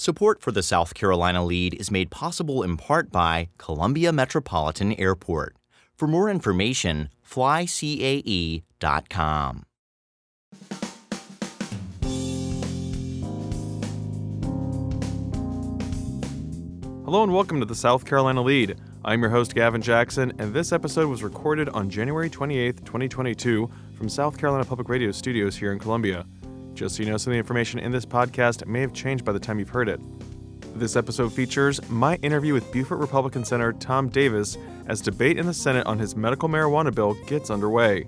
Support for the South Carolina Lede is made possible in part by Columbia Metropolitan Airport. For more information, flycae.com. Hello and welcome to the South Carolina Lede. I'm your host, Gavin Jackson, and this episode was recorded on January 28, 2022, from South Carolina Public Radio studios here in Columbia. Just so you know, some of the information in this podcast may have changed by the time you've heard it. This episode features my interview with Beaufort Republican Senator Tom Davis as debate in the Senate on his medical marijuana bill gets underway.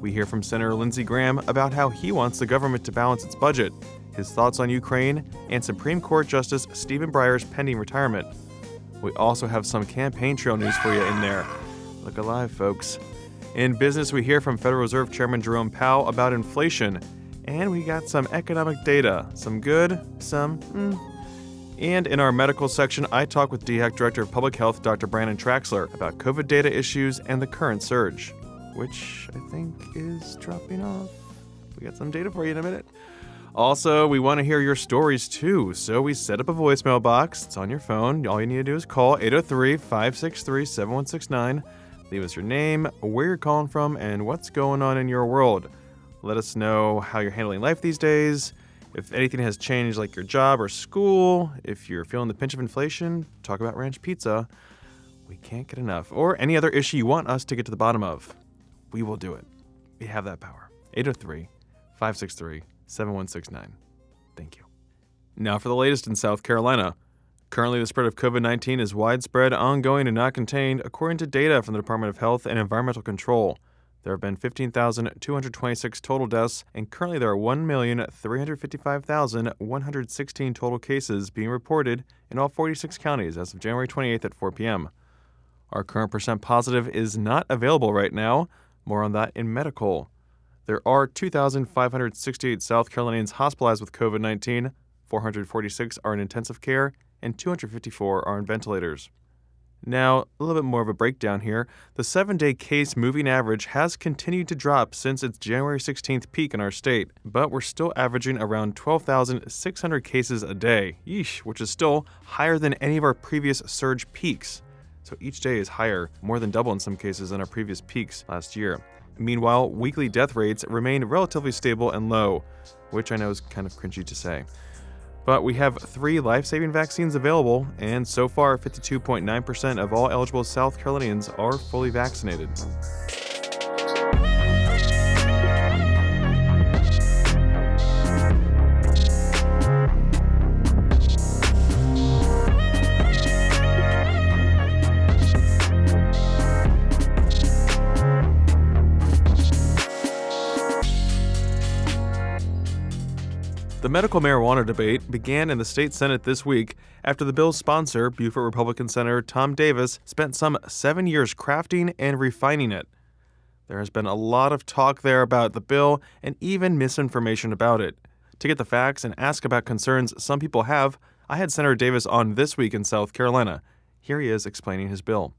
We hear from Senator Lindsey Graham about how he wants the government to balance its budget his thoughts on Ukraine, and Supreme Court Justice Stephen Breyer's pending retirement. We also have some campaign trail news for you in there. Look alive, folks. In business, we hear from Federal Reserve Chairman Jerome Powell about inflation, and we got some economic data. Some good, some mm. And in our medical section, I talk with DHEC Director of Public Health, Dr. Brannon Traxler, about COVID data issues and the current surge, which I think is dropping off. We got some data for you in a minute. Also, we want to hear your stories too, so we set up a voicemail box. It's on your phone. All you need to do is call 803 563 7169. Leave us your name, where you're calling from, and what's going on in your world. Let us know how you're handling life these days. If anything has changed, like your job or school, if you're feeling the pinch of inflation, talk about ranch pizza. We can't get enough. Or any other issue you want us to get to the bottom of. We will do it. We have that power. 803 563 7169. Thank you. Now for the latest in South Carolina. Currently, the spread of COVID 19 is widespread, ongoing, and not contained, according to data from the Department of Health and Environmental Control. There have been 15,226 total deaths, and currently there are 1,355,116 total cases being reported in all 46 counties as of January 28th at 4 p.m. Our current percent positive is not available right now. More on that in medical. There are 2,568 South Carolinians hospitalized with COVID 19, 446 are in intensive care, and 254 are on ventilators. Now, a little bit more of a breakdown here. The seven day case moving average has continued to drop since its January 16th peak in our state, but we're still averaging around 12,600 cases a day, yeesh, which is still higher than any of our previous surge peaks. So each day is higher, more than double in some cases than our previous peaks last year. Meanwhile, weekly death rates remain relatively stable and low, which I know is kind of cringy to say. But we have three life saving vaccines available, and so far, 52.9% of all eligible South Carolinians are fully vaccinated. Medical marijuana debate began in the state Senate this week after the bill's sponsor, Beaufort Republican Senator Tom Davis, spent some seven years crafting and refining it. There has been a lot of talk there about the bill and even misinformation about it. To get the facts and ask about concerns some people have, I had Senator Davis on this week in South Carolina. Here he is explaining his bill.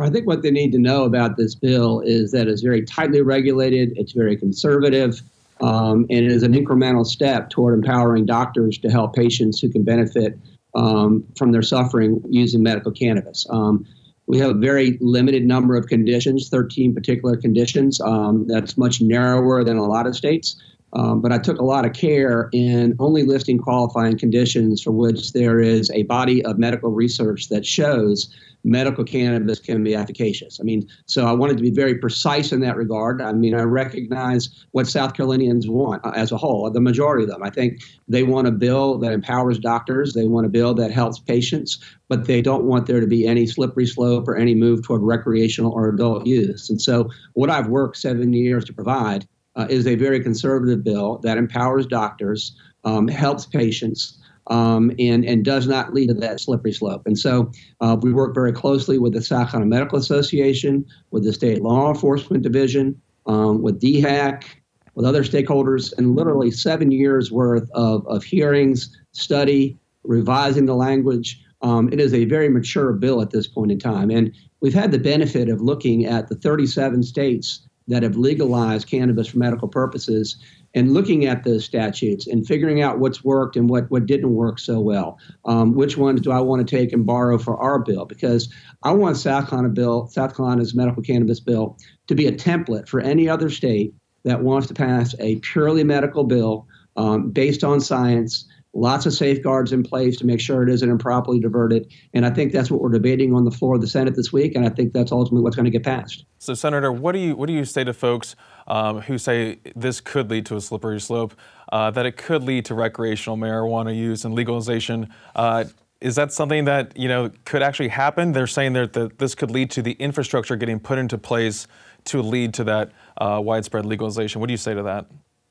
I think what they need to know about this bill is that it's very tightly regulated, it's very conservative, um, and it is an incremental step toward empowering doctors to help patients who can benefit um, from their suffering using medical cannabis. Um, we have a very limited number of conditions, 13 particular conditions. Um, that's much narrower than a lot of states. Um, but I took a lot of care in only listing qualifying conditions for which there is a body of medical research that shows medical cannabis can be efficacious. I mean, so I wanted to be very precise in that regard. I mean, I recognize what South Carolinians want uh, as a whole, the majority of them. I think they want a bill that empowers doctors, they want a bill that helps patients, but they don't want there to be any slippery slope or any move toward recreational or adult use. And so, what I've worked seven years to provide uh, is a very conservative bill that empowers doctors, um, helps patients um, and, and does not lead to that slippery slope. And so uh, we work very closely with the Carolina Medical Association, with the State Law Enforcement Division, um, with DHEC, with other stakeholders, and literally seven years worth of, of hearings, study, revising the language. Um, it is a very mature bill at this point in time. And we've had the benefit of looking at the 37 states that have legalized cannabis for medical purposes and looking at those statutes and figuring out what's worked and what, what didn't work so well. Um, which ones do I want to take and borrow for our bill? Because I want South Carolina bill, South Carolina's medical cannabis bill, to be a template for any other state that wants to pass a purely medical bill um, based on science lots of safeguards in place to make sure it isn't improperly diverted. And I think that's what we're debating on the floor of the Senate this week, and I think that's ultimately what's going to get passed. So, Senator, what do you what do you say to folks um, who say this could lead to a slippery slope, uh, that it could lead to recreational marijuana use and legalization? Uh, is that something that you know could actually happen? They're saying that, this could lead to the infrastructure getting put into place to lead to that uh, widespread legalization. What do you say to that?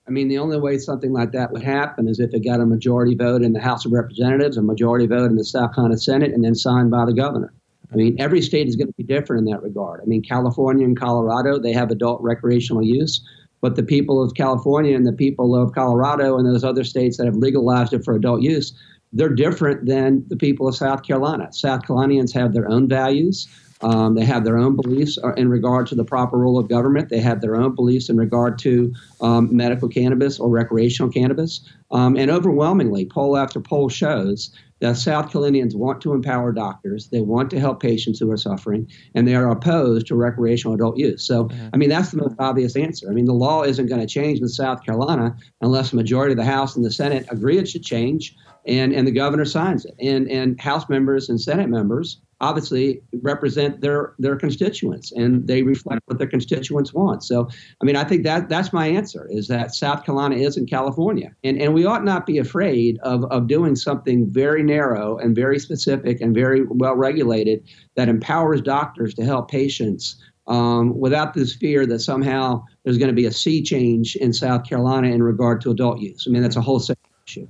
I mean, the only way something like that would happen is if it got a majority vote in the House of Representatives, a majority vote in the South Carolina Senate, and then signed by the governor. I mean, every state is going to be different in that regard. I mean, California and Colorado, they have adult recreational use, but the people of California and the people of Colorado and those other states that have legalized it for adult use, they're different than the people of South Carolina. South Carolinians have their own values. Um, they have their own beliefs uh, in regard to the proper role of government. They have their own beliefs in regard to um, medical cannabis or recreational cannabis. Um, and overwhelmingly, poll after poll shows that South Carolinians want to empower doctors. They want to help patients who are suffering, and they are opposed to recreational adult use. So, mm-hmm. I mean, that's the most obvious answer. I mean, the law isn't going to change in South Carolina unless the majority of the House and the Senate agree it should change, and, and the governor signs it. And, and House members and Senate members obviously represent their their constituents and they reflect what their constituents want. So, I mean, I think that that's my answer is that South Carolina is in California, and and we ought not be afraid of of doing something very narrow and very specific and very well regulated that empowers doctors to help patients. Um, without this fear that somehow there's going to be a sea change in South Carolina in regard to adult use. I mean, that's a whole separate issue.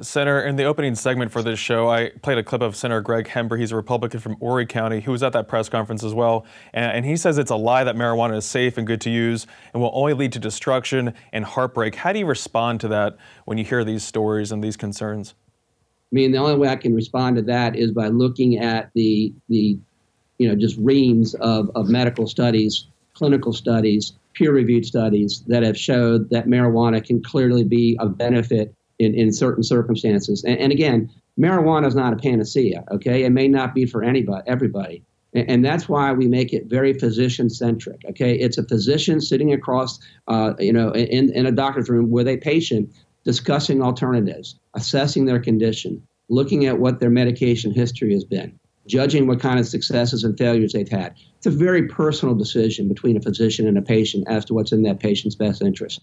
Senator, in the opening segment for this show, I played a clip of Senator Greg Hembree. He's a Republican from Horry County who was at that press conference as well. And, and, he says it's a lie that marijuana is safe and good to use and will only lead to destruction and heartbreak. How do you respond to that when you hear these stories and these concerns? I mean, the only way I can respond to that is by looking at the, the you know, just reams of, of medical studies, clinical studies, peer reviewed studies that have showed that marijuana can clearly be a benefit in, in certain circumstances. And, and again, marijuana is not a panacea. Okay, it may not be for anybody, everybody, and, and that's why we make it very physician centric. Okay, it's a physician sitting across, uh, you know, in, in a doctor's room with a patient discussing alternatives, assessing their condition, looking at what their medication history has been, judging what kind of successes and failures they've had. It's a very personal decision between a physician and a patient as to what's in that patient's best interest.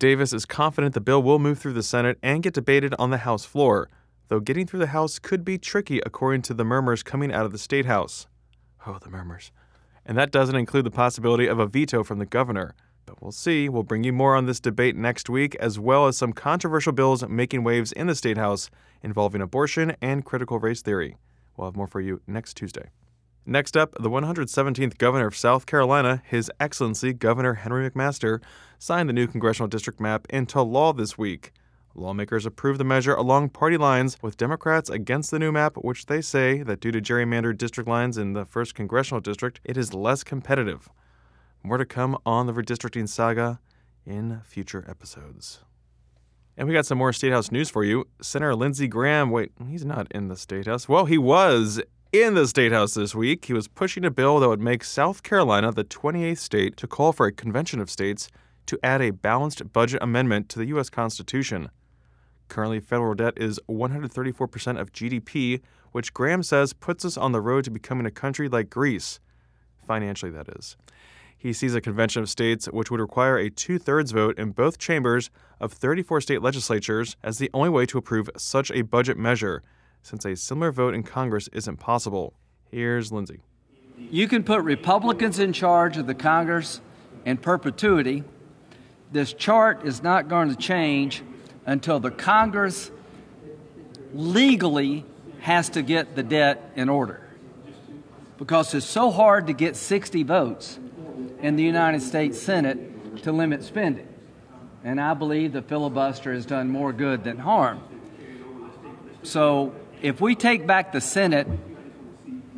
Davis is confident the bill will move through the Senate and get debated on the House floor, though getting through the House could be tricky according to the murmurs coming out of the State House. Oh, the murmurs. And that doesn't include the possibility of a veto from the governor. But we'll see. We'll bring you more on this debate next week, as well as some controversial bills making waves in the State House involving abortion and critical race theory. We'll have more for you next Tuesday. Next up, the 117th governor of South Carolina, His Excellency Governor Henry McMaster, signed the new congressional district map into law this week. Lawmakers approved the measure along party lines, with Democrats against the new map, which they say that due to gerrymandered district lines in the 1st Congressional District, it is less competitive. More to come on the redistricting saga in future episodes. And we got some more State House news for you. Senator Lindsey Graham, wait, he's not in the State House. Well, he was in the State House this week, he was pushing a bill that would make South Carolina the 28th state to call for a convention of states to add a balanced budget amendment to the U.S. Constitution. Currently, federal debt is 134% of GDP, which Graham says puts us on the road to becoming a country like Greece. Financially, that is. He sees a convention of states which would require a two thirds vote in both chambers of 34 state legislatures as the only way to approve such a budget measure since a similar vote in Congress isn't possible. Here's Lindsey. You can put Republicans in charge of the Congress in perpetuity. This chart is not going to change until the Congress legally has to get the debt in order. Because it's so hard to get 60 votes in the United States Senate to limit spending. And I believe the filibuster has done more good than harm. So if we take back the Senate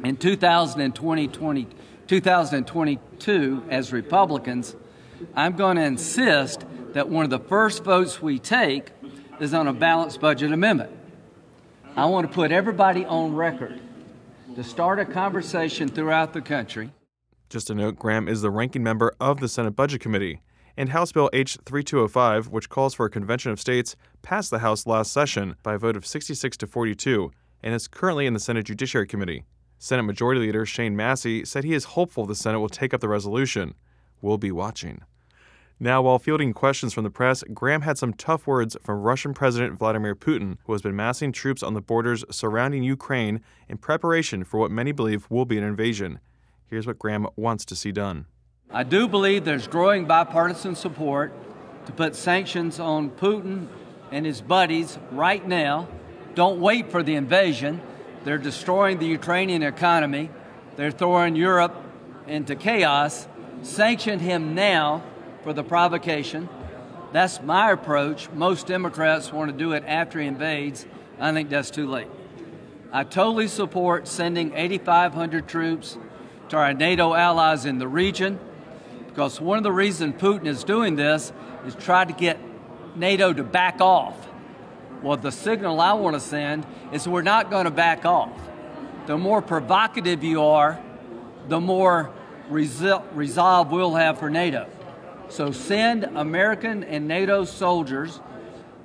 in 2020, 2022 as Republicans, I'm going to insist that one of the first votes we take is on a balanced budget amendment. I want to put everybody on record to start a conversation throughout the country. Just a note Graham is the ranking member of the Senate Budget Committee. And House Bill H 3205, which calls for a convention of states, passed the House last session by a vote of 66 to 42 and is currently in the Senate Judiciary Committee. Senate Majority Leader Shane Massey said he is hopeful the Senate will take up the resolution. We'll be watching. Now, while fielding questions from the press, Graham had some tough words from Russian President Vladimir Putin, who has been massing troops on the borders surrounding Ukraine in preparation for what many believe will be an invasion. Here's what Graham wants to see done. I do believe there's growing bipartisan support to put sanctions on Putin and his buddies right now. Don't wait for the invasion. They're destroying the Ukrainian economy. They're throwing Europe into chaos. Sanction him now for the provocation. That's my approach. Most Democrats want to do it after he invades. I think that's too late. I totally support sending 8,500 troops to our NATO allies in the region because one of the reasons Putin is doing this is try to get NATO to back off. Well, the signal I want to send is we're not going to back off. The more provocative you are, the more resol- resolve we'll have for NATO. So send American and NATO soldiers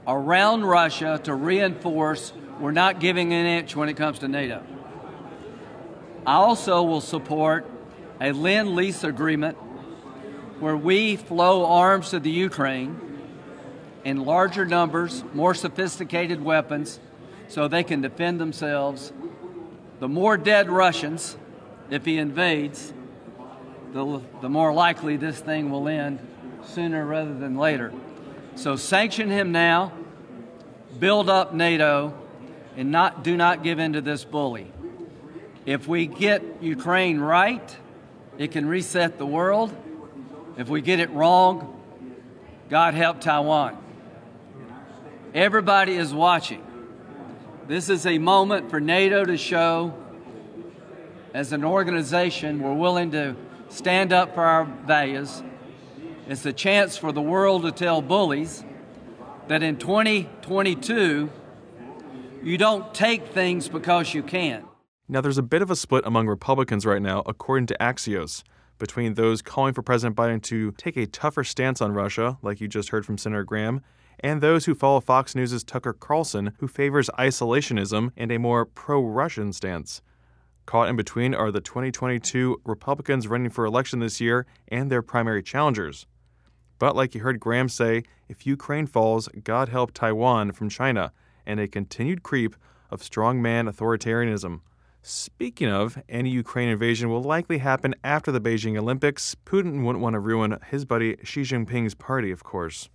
around Russia to reinforce we're not giving an inch when it comes to NATO. I also will support a Lend Lease agreement where we flow arms to the Ukraine in larger numbers, more sophisticated weapons, so they can defend themselves. The more dead Russians, if he invades, the, the more likely this thing will end sooner rather than later. So sanction him now, build up NATO, and not, do not give in to this bully. If we get Ukraine right, it can reset the world if we get it wrong, God help Taiwan. Everybody is watching. This is a moment for NATO to show, as an organization, we're willing to stand up for our values. It's a chance for the world to tell bullies that in 2022, you don't take things because you can. Now, there's a bit of a split among Republicans right now, according to Axios between those calling for President Biden to take a tougher stance on Russia, like you just heard from Senator Graham, and those who follow Fox News' Tucker Carlson, who favors isolationism and a more pro Russian stance. Caught in between are the 2022 Republicans running for election this year and their primary challengers. But like you heard Graham say, if Ukraine falls, God help Taiwan from China, and a continued creep of strongman authoritarianism. Speaking of, any Ukraine invasion will likely happen after the Beijing Olympics. Putin wouldn't want to ruin his buddy Xi Jinping's party, of course.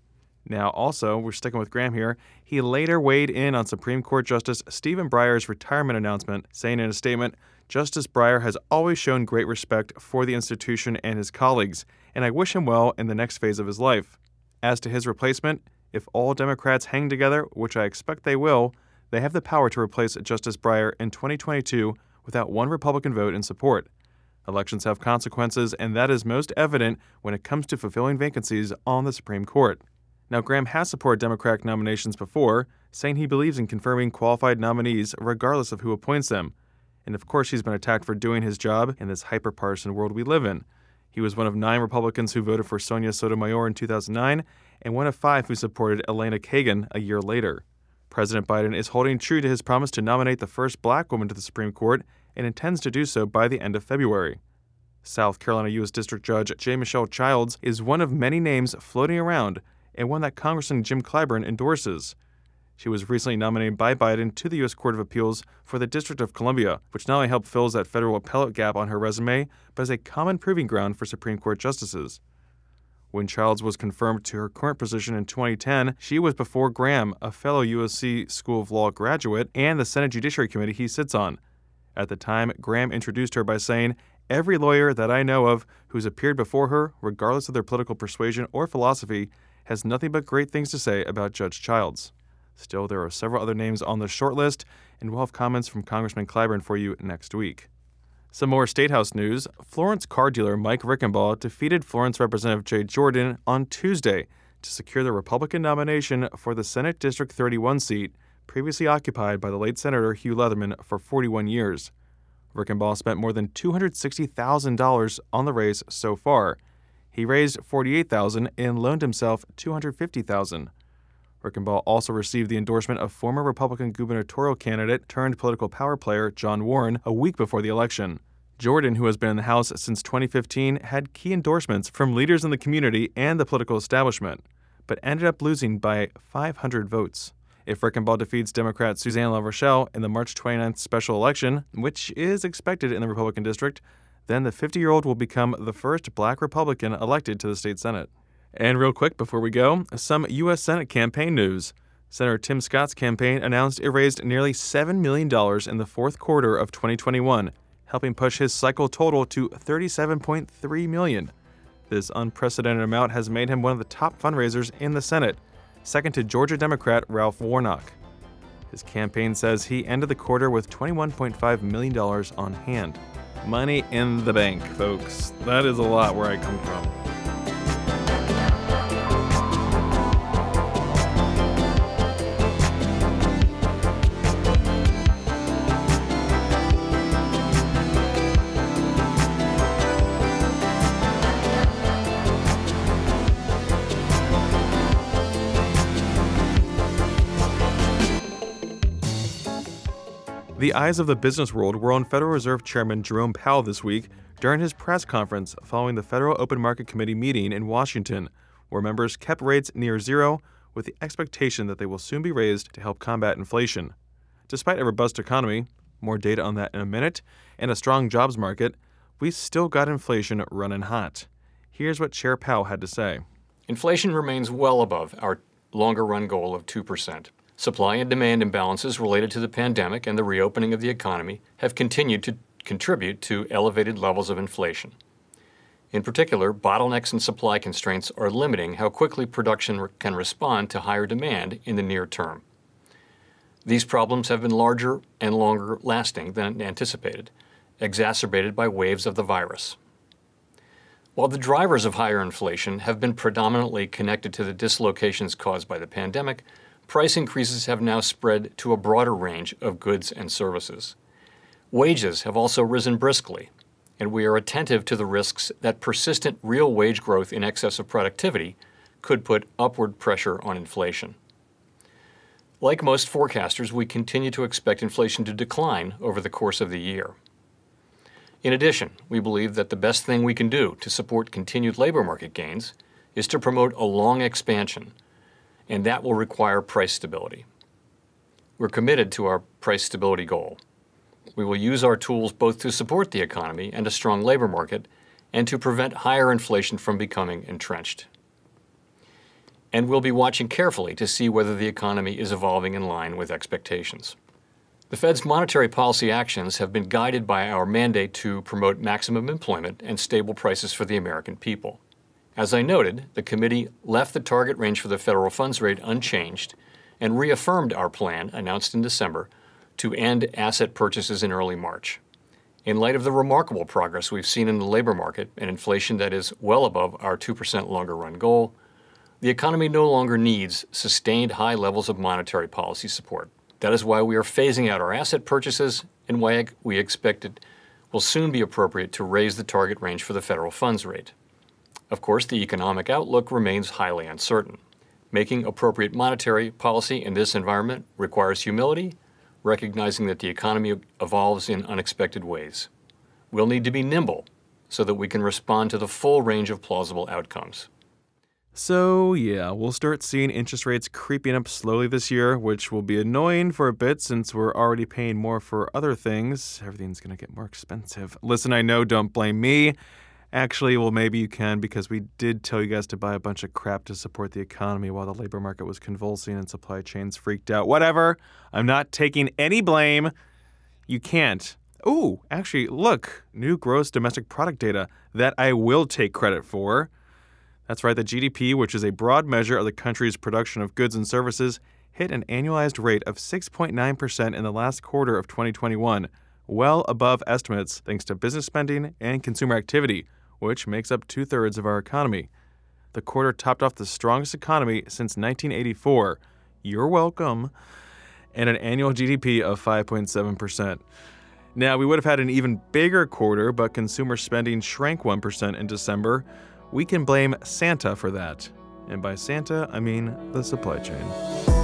Now, also, we're sticking with Graham here. He later weighed in on Supreme Court Justice Stephen Breyer's retirement announcement, saying in a statement, Justice Breyer has always shown great respect for the institution and his colleagues, and I wish him well in the next phase of his life. As to his replacement, if all Democrats hang together, which I expect they will, they have the power to replace Justice Breyer in 2022 without one Republican vote in support. Elections have consequences, and that is most evident when it comes to fulfilling vacancies on the Supreme Court. Now, Graham has supported Democratic nominations before, saying he believes in confirming qualified nominees regardless of who appoints them. And of course, he's been attacked for doing his job in this hyperpartisan world we live in. He was one of nine Republicans who voted for Sonia Sotomayor in 2009, and one of five who supported Elena Kagan a year later. President Biden is holding true to his promise to nominate the first black woman to the Supreme Court and intends to do so by the end of February. South Carolina U.S. District Judge J. Michelle Childs is one of many names floating around and one that Congressman Jim Clyburn endorses. She was recently nominated by Biden to the U.S. Court of Appeals for the District of Columbia, which not only helped fill that federal appellate gap on her resume, but is a common proving ground for Supreme Court justices. When Childs was confirmed to her current position in 2010, she was before Graham, a fellow USC School of Law graduate, and the Senate Judiciary Committee he sits on. At the time, Graham introduced her by saying, Every lawyer that I know of who's appeared before her, regardless of their political persuasion or philosophy, has nothing but great things to say about Judge Childs. Still, there are several other names on the short list, and we'll have comments from Congressman Clyburn for you next week. Some more Statehouse news. Florence car dealer Mike Reichenbach defeated Florence Representative Jay Jordan on Tuesday to secure the Republican nomination for the Senate District 31 seat, previously occupied by the late Senator Hugh Leatherman for 41 years. Reichenbach spent more than $260,000 on the race so far. He raised $48,000 and loaned himself $250,000. Reichenbach also received the endorsement of former Republican gubernatorial candidate turned political power player John Warren a week before the election. Jordan, who has been in the House since 2015, had key endorsements from leaders in the community and the political establishment, but ended up losing by 500 votes. If Reichenbach defeats Democrat Suzanne LaRochelle in the March 29th special election, which is expected in the Republican district, then the 50 year old will become the first black Republican elected to the state Senate. And real quick before we go, some U.S. Senate campaign news. Senator Tim Scott's campaign announced it raised nearly $7 million in the fourth quarter of 2021, helping push his cycle total to 37.3 million. This unprecedented amount has made him one of the top fundraisers in the Senate, second to Georgia Democrat Ralph Warnock. His campaign says he ended the quarter with $21.5 million on hand. Money in the bank, folks. That is a lot where I come from. The eyes of the business world were on Federal Reserve Chairman Jerome Powell this week during his press conference following the Federal Open Market Committee meeting in Washington, where members kept rates near zero with the expectation that they will soon be raised to help combat inflation. Despite a robust economy, more data on that in a minute, and a strong jobs market, we still got inflation running hot. Here's what Chair Powell had to say Inflation remains well above our longer run goal of 2%. Supply and demand imbalances related to the pandemic and the reopening of the economy have continued to contribute to elevated levels of inflation. In particular, bottlenecks and supply constraints are limiting how quickly production can respond to higher demand in the near term. These problems have been larger and longer lasting than anticipated, exacerbated by waves of the virus. While the drivers of higher inflation have been predominantly connected to the dislocations caused by the pandemic, price increases have now spread to a broader range of goods and services. Wages have also risen briskly, and we are attentive to the risks that persistent real wage growth in excess of productivity could put upward pressure on inflation. Like most forecasters, we continue to expect inflation to decline over the course of the year. In addition, we believe that the best thing we can do to support continued labor market gains is to promote a long expansion and that will require price stability. We're committed to our price stability goal. We will use our tools both to support the economy and a strong labor market and to prevent higher inflation from becoming entrenched. And we'll be watching carefully to see whether the economy is evolving in line with expectations. The Fed's monetary policy actions have been guided by our mandate to promote maximum employment and stable prices for the American people. As I noted, the committee left the target range for the federal funds rate unchanged and reaffirmed our plan, announced in December, to end asset purchases in early March. In light of the remarkable progress we've seen in the labor market and inflation that is well above our 2% longer run goal, the economy no longer needs sustained high levels of monetary policy support. That is why we are phasing out our asset purchases and why we expect it will soon be appropriate to raise the target range for the federal funds rate. Of course, the economic outlook remains highly uncertain. Making appropriate monetary policy in this environment requires humility, recognizing that the economy evolves in unexpected ways. We'll need to be nimble so that we can respond to the full range of plausible outcomes. So, yeah, we'll start seeing interest rates creeping up slowly this year, which will be annoying for a bit since we're already paying more for other things. Everything's going to get more expensive. Listen, I know, don't blame me. Actually, well, maybe you can because we did tell you guys to buy a bunch of crap to support the economy while the labor market was convulsing and supply chains freaked out. Whatever. I'm not taking any blame. You can't. Ooh, actually, look, new gross domestic product data that I will take credit for. That's right, the GDP, which is a broad measure of the country's production of goods and services, hit an annualized rate of 6.9% in the last quarter of 2021, well above estimates thanks to business spending and consumer activity which makes up two thirds of our economy. The quarter topped off the strongest economy since 1984. You're welcome. And an annual GDP of 5.7%. Now, we would have had an even bigger quarter, but consumer spending shrank 1% in December. We can blame Santa for that. And by Santa, I mean the supply chain.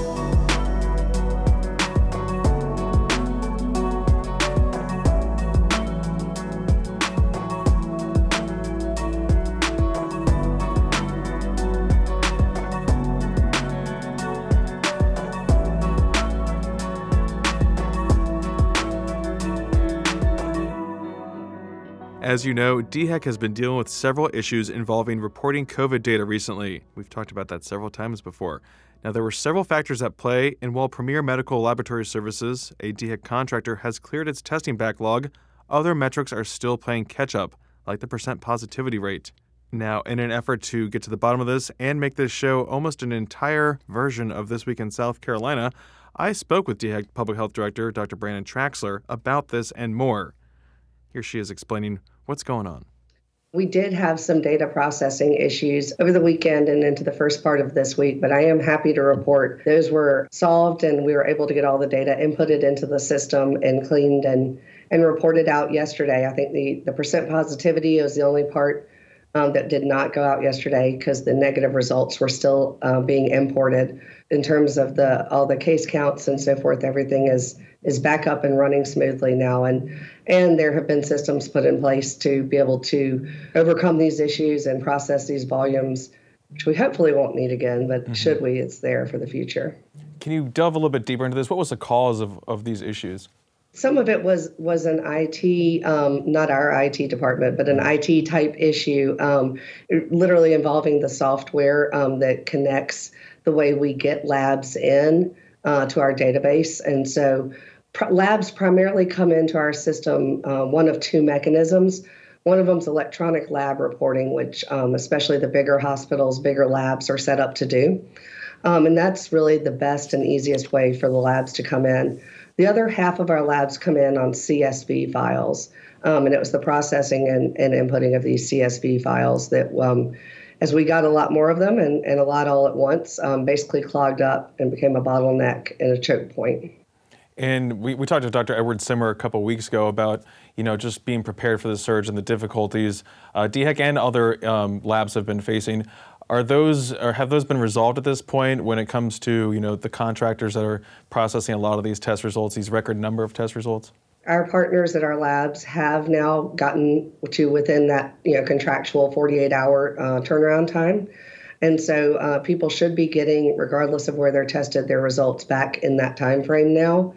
As you know, DHEC has been dealing with several issues involving reporting COVID data recently. We've talked about that several times before. Now, there were several factors at play, and while Premier Medical Laboratory Services, a DHEC contractor, has cleared its testing backlog, other metrics are still playing catch up, like the percent positivity rate. Now, in an effort to get to the bottom of this and make this show almost an entire version of This Week in South Carolina, I spoke with DHEC Public Health Director Dr. Brannon Traxler about this and more. Here she is explaining What's going on? We did have some data processing issues over the weekend and into the first part of this week, but I am happy to report those were solved and we were able to get all the data inputted into the system and cleaned and, and reported out yesterday. I think the, the percent positivity is the only part um, that did not go out yesterday because the negative results were still uh, being imported. In terms of the all the case counts and so forth, everything is is back up and running smoothly now and and there have been systems put in place to be able to overcome these issues and process these volumes which we hopefully won't need again but mm-hmm. should we it's there for the future can you delve a little bit deeper into this what was the cause of, of these issues some of it was was an IT, um, not our IT department, but an IT type issue, um, literally involving the software um, that connects the way we get labs in uh, to our database. And so labs primarily come into our system uh, one of two mechanisms. One of them is electronic lab reporting, which um, especially the bigger hospitals, bigger labs are set up to do. Um, and that's really the best and easiest way for the labs to come in. The other half of our labs come in on CSV files. Um, and it was the processing and, and, inputting of these CSV files that um, as we got a lot more of them and, and a lot all at once, um, basically clogged up and became a bottleneck and a choke point. And we, we talked to Dr. Edward Simmer a couple weeks ago about, you know, just being prepared for the surge and the difficulties uh, DHEC and other um, labs have been facing. Are those or have those been resolved at this point when it comes to, you know, the contractors that are processing a lot of these test results, these record number of test results? our partners at our labs have now gotten to within that you know contractual 48 hour uh, turnaround time and so uh, people should be getting regardless of where they're tested their results back in that time frame now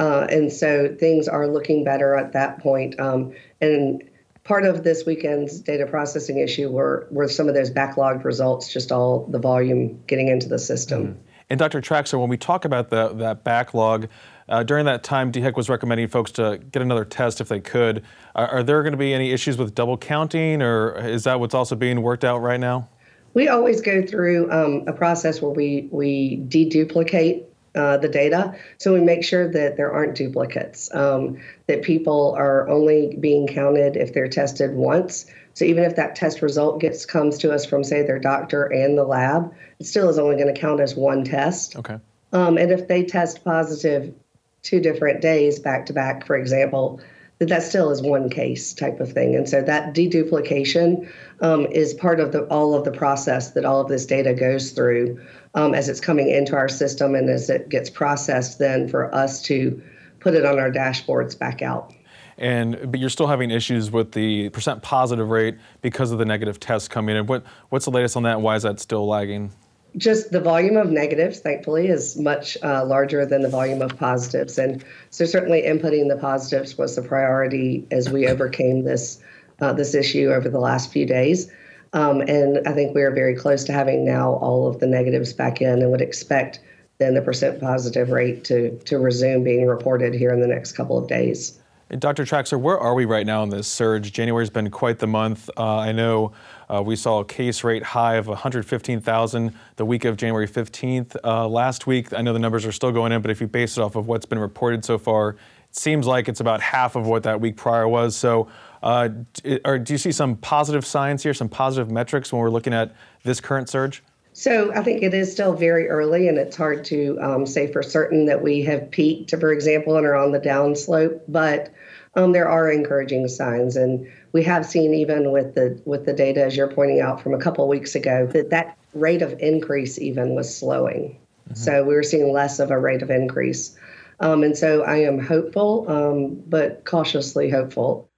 uh, and so things are looking better at that point um, and part of this weekend's data processing issue were, were some of those backlogged results just all the volume getting into the system mm-hmm. and dr traxler when we talk about the, that backlog uh, during that time, DHEC was recommending folks to get another test if they could. Are, are there going to be any issues with double counting, or is that what's also being worked out right now? We always go through um, a process where we, we deduplicate uh, the data. So we make sure that there aren't duplicates, um, that people are only being counted if they're tested once. So even if that test result gets comes to us from say their doctor and the lab, it still is only going to count as one test. Okay. Um, and if they test positive two different days back to back, for example, that that still is one case type of thing. And so that deduplication um, is part of the, all of the process that all of this data goes through um, as it's coming into our system and as it gets processed then for us to put it on our dashboards back out. And but you're still having issues with the percent positive rate because of the negative tests coming in. What what's the latest on that? Why is that still lagging? just the volume of negatives, thankfully, is much uh, larger than the volume of positives. And so, certainly, inputting the positives was the priority as we overcame this uh, this issue over the last few days. Um, and I think we are very close to having now all of the negatives back in, and would expect then the percent positive rate to to resume being reported here in the next couple of days. Dr. Traxler, where are we right now in this surge? January's been quite the month. Uh, I know uh, we saw a case rate high of 115,000 the week of January 15th. Uh, last week, I know the numbers are still going in, but if you base it off of what's been reported so far, it seems like it's about half of what that week prior was. So, Uh, d- or do you see some positive signs here, some positive metrics when we're looking at this current surge? So I think it is still very early, and it's hard to um, say for certain that we have peaked, for example, and are on the downslope. But um, there are encouraging signs, and we have seen even with the with the data, as you're pointing out from a couple of weeks ago, that that rate of increase even was slowing. Mm-hmm. So we were seeing less of a rate of increase, um, and so I am hopeful, um, but cautiously hopeful.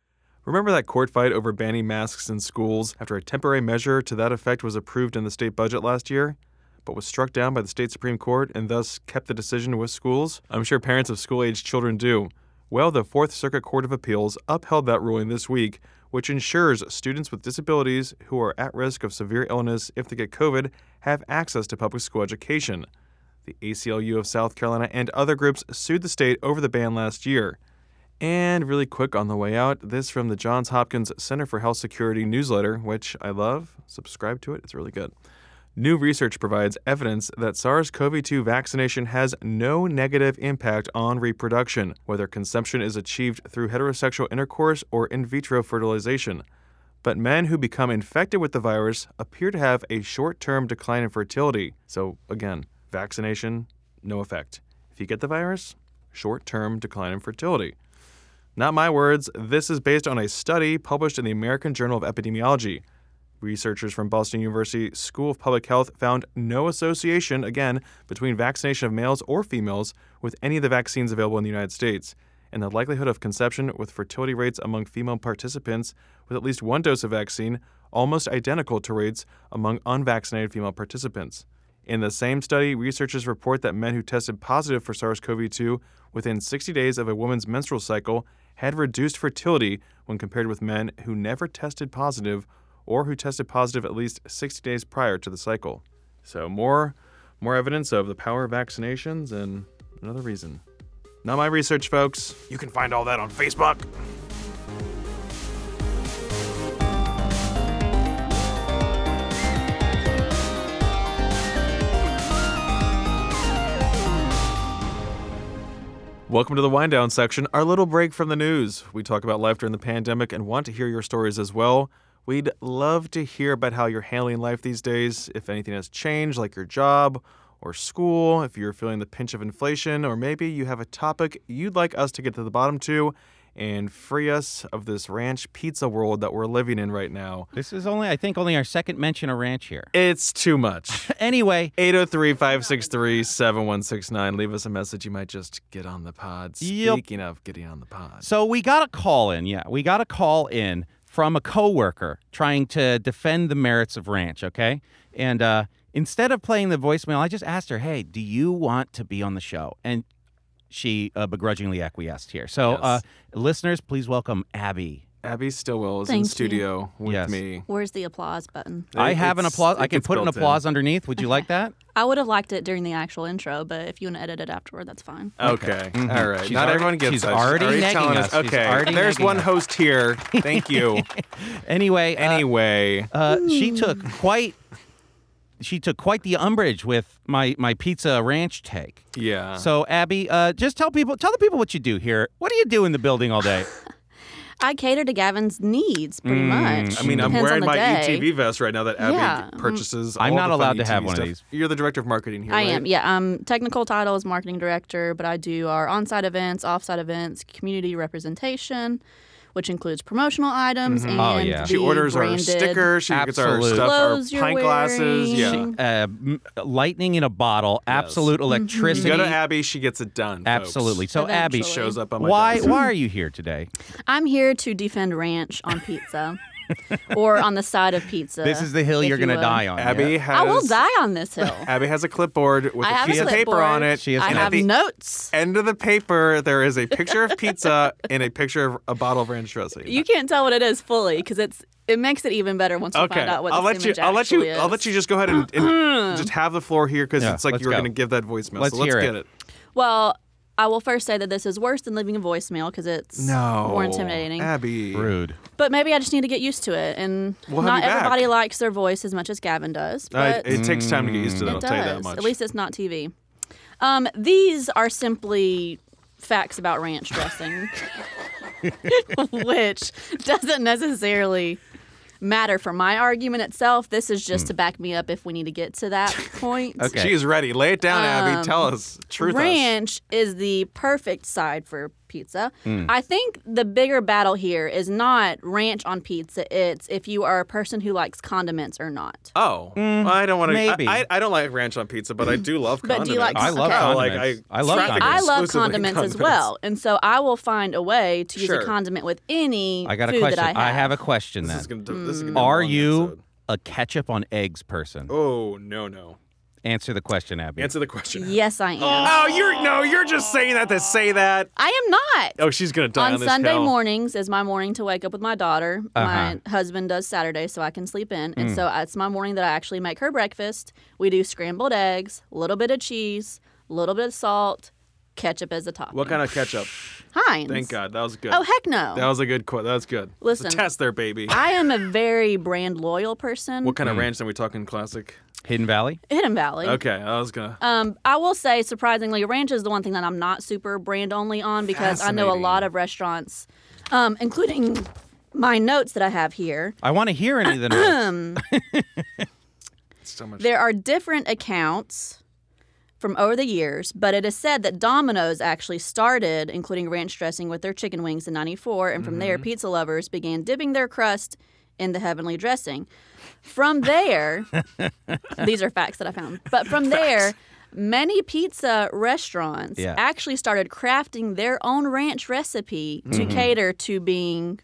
Remember that court fight over banning masks in schools after a temporary measure to that effect was approved in the state budget last year? but was struck down by the state Supreme Court and thus kept the decision with schools? I'm sure parents of school aged children do. Well, the Fourth Circuit Court of Appeals upheld that ruling this week, which ensures students with disabilities who are at risk of severe illness if they get COVID have access to public school education. The ACLU of South Carolina and other groups sued the state over the ban last year. And really quick on the way out, this from the Johns Hopkins Center for Health Security newsletter, which I love. Subscribe to it, it's really good. New research provides evidence that SARS CoV 2 vaccination has no negative impact on reproduction, whether conception is achieved through heterosexual intercourse or in vitro fertilization. But men who become infected with the virus appear to have a short term decline in fertility. So, again, vaccination, no effect. If you get the virus, short term decline in fertility. Not my words, this is based on a study published in the American Journal of Epidemiology. Researchers from Boston University School of Public Health found no association, again, between vaccination of males or females with any of the vaccines available in the United States, and the likelihood of conception with fertility rates among female participants with at least one dose of vaccine almost identical to rates among unvaccinated female participants. In the same study, researchers report that men who tested positive for SARS CoV 2 within 60 days of a woman's menstrual cycle had reduced fertility when compared with men who never tested positive or who tested positive at least 60 days prior to the cycle. So more more evidence of the power of vaccinations and another reason. Not my research, folks. You can find all that on Facebook. Welcome to the wind down section, our little break from the news. We talk about life during the pandemic and want to hear your stories as well. We'd love to hear about how you're handling life these days, if anything has changed, like your job or school, if you're feeling the pinch of inflation, or maybe you have a topic you'd like us to get to the bottom to and free us of this ranch pizza world that we're living in right now. This is only, I think, only our second mention of ranch here. It's too much. anyway, 803 563 7169. Leave us a message. You might just get on the pod. Yep. Speaking of getting on the pod. so we got a call in. Yeah, we got a call in from a coworker trying to defend the merits of ranch. Okay, and uh, instead of playing the voicemail, I just asked her, "Hey, do you want to be on the show?" And she uh, begrudgingly acquiesced here. So, Yes. uh, listeners, please welcome Abby. Abby Stillwell is in Thank you. studio with Yes. me. Where's the applause button? I have an applause. I can put an built in. applause underneath. Would you like that? I would have liked it during the actual intro, but if you want to edit it afterward, that's fine. Okay. All right. She's Not already- everyone gets she's that. already negging telling us. She's Okay. already There's one us. host here. Thank you. Anyway, uh, anyway. uh, she took quite. She took quite the umbrage with my my pizza ranch take. yeah. So Abby, uh, just tell people, tell the people what you do here. What do you do in the building all day? I cater to Gavin's needs pretty much. Mm, I mean, I'm wearing my day. ETV vest right now that Abby Yeah, purchases. I'm not the allowed to have ETV one of these. You're the director of marketing here. I right? am, yeah. Um, technical title is marketing director, but I do our on-site events, off-site events, community representation, which includes promotional items and Oh, yeah. She orders our stickers. She gets our stuff, our Clothes you're pint glasses. wearing. Yeah. She- Uh, m- lightning in a bottle, absolute Mm-hmm. electricity. You go to Abby, she gets it done. folks. Absolutely. So Abby, shows up on my why desk. why are you here today? I'm here to defend ranch on pizza, or on the side of pizza. This is the hill you're going to die on. Abby yeah? has. I will die on this hill. Abby has a clipboard with I a have a piece of paper on it. She has I and have the notes. end of the paper, there is a picture of pizza and a picture of a bottle of ranch dressing. You can't tell what it is fully because it's it makes it even better once you Okay, find out what I'll this let you. I'll let you. actually I'll let you just go ahead and, and just have the floor here because Yeah, it's like you were go. going to give that voicemail. Let's so let's hear get it. it. Well, I will first say that this is worse than leaving a voicemail because it's No, more intimidating. Abby. Rude. But maybe I just need to get used to it, and We'll not you back. everybody likes their voice as much as Gavin does. Uh, But it takes time to get used to that. it I'll does. tell you that much. At least it's not TV. Um, these are simply facts about ranch dressing, which doesn't necessarily matter for my argument itself. This is just to hmm. back me up if we need to get to that point. Okay. She's ready. Lay it down, Abby. Um, Tell us. Truth us. Ranch is the perfect side for pizza. Hmm. I think the bigger battle here is not ranch on pizza. It's if you are a person who likes condiments or not. Oh, well, I don't want to. maybe. I, I don't like ranch on pizza, but I do love But do you condiments. like- I love Okay. condiments. Like, I love condiments. I love exclusively condiments, as well, and so I will find a way to use Sure. a condiment with any I got a food question. that I have. have a question This then. is gonna. This is gonna be a Are you episode. a ketchup on eggs person? Oh no no. Answer the question, Abby. Answer the question. Yes, I am. Oh, you're no. You're just saying that to say that. I am not. Oh, she's gonna die on, on this Sunday hill. mornings is my morning to wake up with my daughter. Uh-huh. My husband does Saturday, so I can sleep in, and Mm. so it's my morning that I actually make her breakfast. We do scrambled eggs, a little bit of cheese, a little bit of salt, ketchup as a topping. What kind of ketchup? Heinz. Thank God, that was good. Oh heck no! That was a good quote. That was good. It's a Listen. test there, baby. I am a very brand loyal person. What kind of ranch are we talking? Classic. Hidden Valley? Hidden Valley. Okay, I was gonna. Um, I will say, surprisingly, ranch is the one thing that I'm not super brand only on because I know a lot of restaurants, um, including my notes that I have here. I want to hear any of the notes. So much. There are different accounts from over the years, but it is said that Domino's actually started including ranch dressing with their chicken wings in 94, and from there, pizza lovers began dipping their crust in the heavenly dressing. From there, these are facts that I found, but from there, many pizza restaurants Yeah. actually started crafting their own ranch recipe to mm-hmm. cater to being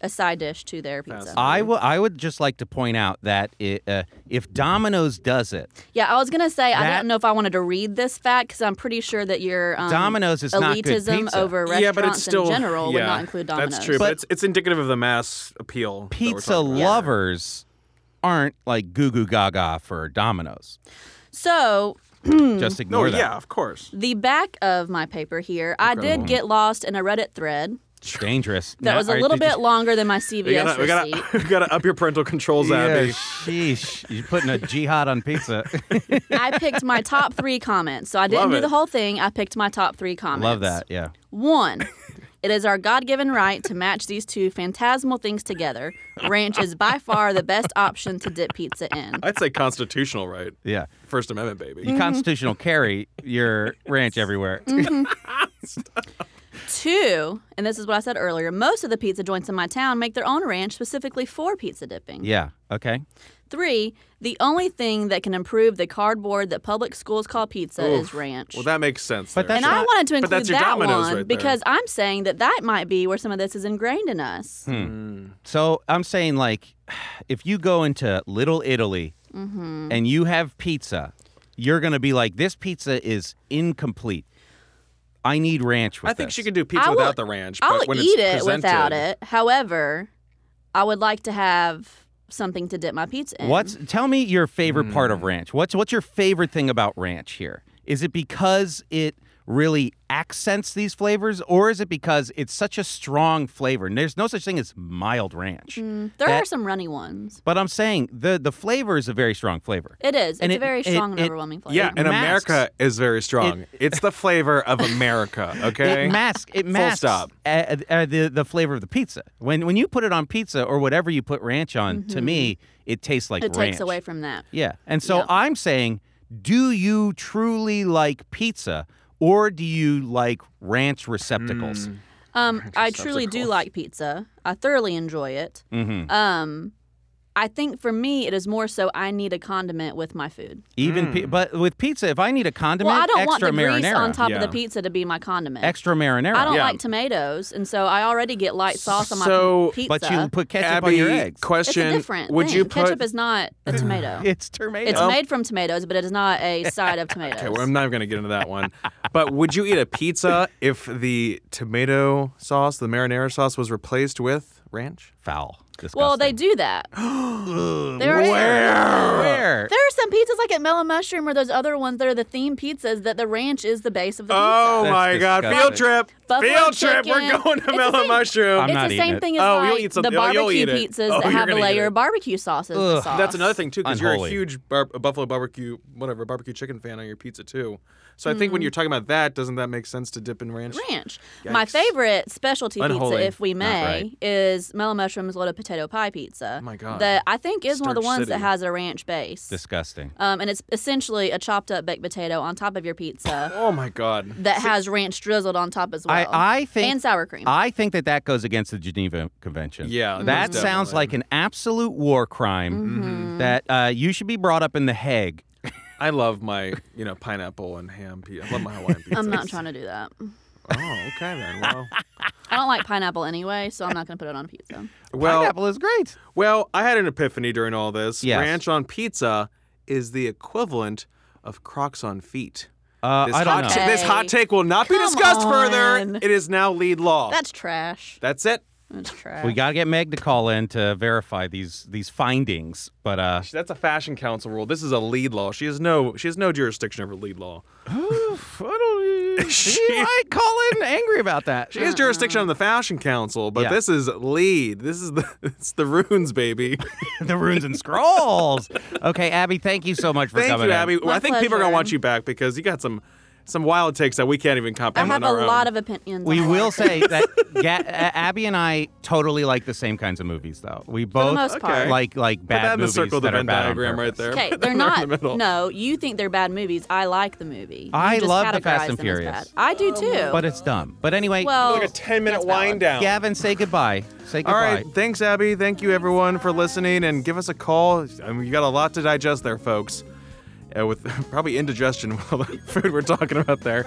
a side dish to their pizza. I will. I would just like to point out that it, uh, if Domino's does it, Yeah, I was gonna say I That- didn't know if I wanted to read this fact because I'm pretty sure that your um, Domino's is not good elitism pizza. over restaurants yeah, but it's still in general would yeah, not include Domino's. That's true, but, But- it's it's indicative of the mass appeal. that we're pizza talking about. lovers aren't like goo goo gaga for Domino's. So Just No, ignore that. yeah, of course. the back of my paper here, I did get lost in a Reddit thread Dangerous. that Now, was a are- little did you- bit longer than my CVS We gotta, we receipt. gotta, we gotta up your parental controls, Yeah, Abby. sheesh. You're putting a jihad on pizza. I picked my top three comments, so I didn't Love do it. the whole thing. I picked my top three comments. Love that. Yeah. One, it is our God given right to match these two phantasmal things together. Ranch is by far the best option to dip pizza in. I'd say constitutional right. Yeah. First Amendment, baby. Mm-hmm. You constitutional carry your ranch everywhere. Two, and this is what I said earlier, most of the pizza joints in my town make their own ranch specifically for pizza dipping. Yeah. Okay. Three, the only thing that can improve the cardboard that public schools call pizza is ranch. Well, that makes sense. But there. and that's I wanted to but include that's your that one right because I'm saying that that might be where some of this is ingrained in us. Hmm. So I'm saying, like, if you go into Little Italy Mm-hmm. and you have pizza, you're going to be like, this pizza is incomplete. I need ranch with I think this. she could do pizza I will- without the ranch. I'll but when eat it's it presented, without it. However, I would like to have something to dip my pizza in. What's tell me your favorite part Hmm. of ranch? What's what's your favorite thing about ranch here? Is it because it really accents these flavors, or is it because it's such a strong flavor? And there's no such thing as mild ranch. There That- are some runny ones. But I'm saying the the flavor is a very strong flavor. It is. It's And a it- very it- strong and it- overwhelming flavor. Yeah, and masks- America is very strong. it's the flavor of America. Okay. It masks it masks stop. uh, uh, the the flavor of the pizza. When when you put it on pizza or whatever you put ranch on, to me it tastes like Mm-hmm. it ranch. takes away from that. Yeah. And so Yeah. I'm saying, do you truly like pizza or do you like ranch receptacles? Um, I truly do like pizza. I thoroughly enjoy it. Mm-hmm. Um, I think for me, it is more so I need a condiment with my food. Even pi- mm. but with pizza, if I need a condiment, Well, I don't want extra the grease marinara. on top of the pizza to be my condiment. extra marinara. I don't Yeah. like tomatoes, and so I already get light sauce on my So- pizza. but you put ketchup Abby, on your eggs. it's a question: different Would thing. you put? Ketchup is not a tomato. It's tomato. It's made from tomatoes, but it is not a side of tomatoes. Okay, well, I'm not even going to get into that one. but would you eat a pizza if the tomato sauce, the marinara sauce, was replaced with ranch? foul. Disgusting. Well, they do that. there are Where? Where? There are some pizzas like at Mellow Mushroom or those other ones that are the theme pizzas that the ranch is the base of the Oh pizza. my That's God! Field trip! Buffalo Field trip! We're chicken. going to It's the Mellow same- Mushroom. I'm it's not the eating same it. thing as Oh, you'll like eat some- the oh, you'll barbecue eat it. pizzas Oh, that you're have a gonna eat layer it. of barbecue sauce as the Ugh. sauce. That's another thing too, because you're a Unholy. huge bar- Buffalo barbecue, whatever barbecue chicken fan on your pizza too. So I think Mm-hmm. when you're talking about that, doesn't that make sense to dip in ranch? ranch. My favorite specialty Unholy. pizza, if we may, right. is Mellow Mushroom's Loaded Potato Pie Pizza. Oh my God. That I think is one of the ones City. that has a ranch base. disgusting. Um, and it's essentially a chopped up baked potato on top of your pizza Oh my God! that has ranch drizzled on top as well. I, I think and sour cream. I think that that goes against the Geneva Convention. Yeah, that sounds definitely. like an absolute war crime. Mm-hmm. That uh, you should be brought up in the Hague. I love my you know pineapple and ham pizza. I love my Hawaiian pizza. I'm not trying to do that. Oh, okay then. Well, I don't like pineapple anyway, so I'm not going to put it on a pizza. well, Pineapple is great. well. I had an epiphany during all this. Yes. Ranch on pizza is the equivalent of Crocs on feet. Uh, This I don't hot know. ta- this hot take will not be Come discussed further. It is now Lede law. That's trash. That's it. That's trash. We got to get Meg to call in to verify these these findings. But uh, That's a fashion council rule. This is a Lede law. She has no she has no jurisdiction over Lede law. I don't. She- She might call in angry about that. She has jurisdiction on the fashion council, but Yeah. this is Lede. This is the it's the runes, baby. the runes and scrolls. Okay, Abby, thank you so much for Thank coming you, in. Abby. My I think people are gonna want you back because you got some some wild takes that we can't even comprehend. I have a on our lot own. of opinions. We on will say that Ga- Abby and I totally like the same kinds of movies, though. We For both the most part. Okay. like like Put bad that in the movies circle of the that are Venn bad diagram right there. Okay, they're not. the. No, you think they're bad movies. I like the movie. You I just love The Fast and Furious. I do um, too. But it's dumb. But anyway, well, like a ten minute wind down. Gavin, say goodbye. Say goodbye. right, thanks, Abby. Thank you, everyone, for listening, and give us a call. I mean, you got a lot to digest there, folks. Uh, with probably indigestion with all the food we're talking about there.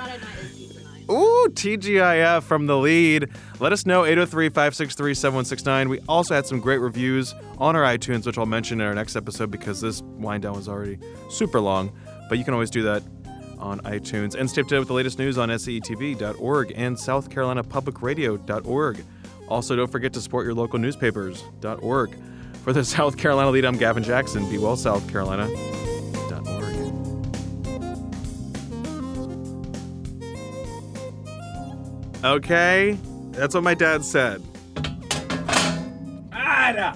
Ooh, TGIF from the Lede. Let us know 803 563 7169. We also had some great reviews on our iTunes, which I'll mention in our next episode because this wind down was already super long. But you can always do that on iTunes. And stay up to date with the latest news on SCETV.org and South Carolina Public Radio.org. Also, don't forget to support your local newspapers.org. For the South Carolina Lede, I'm Gavin Jackson. Be well, South Carolina.org. Okay, that's what my dad said. Ah,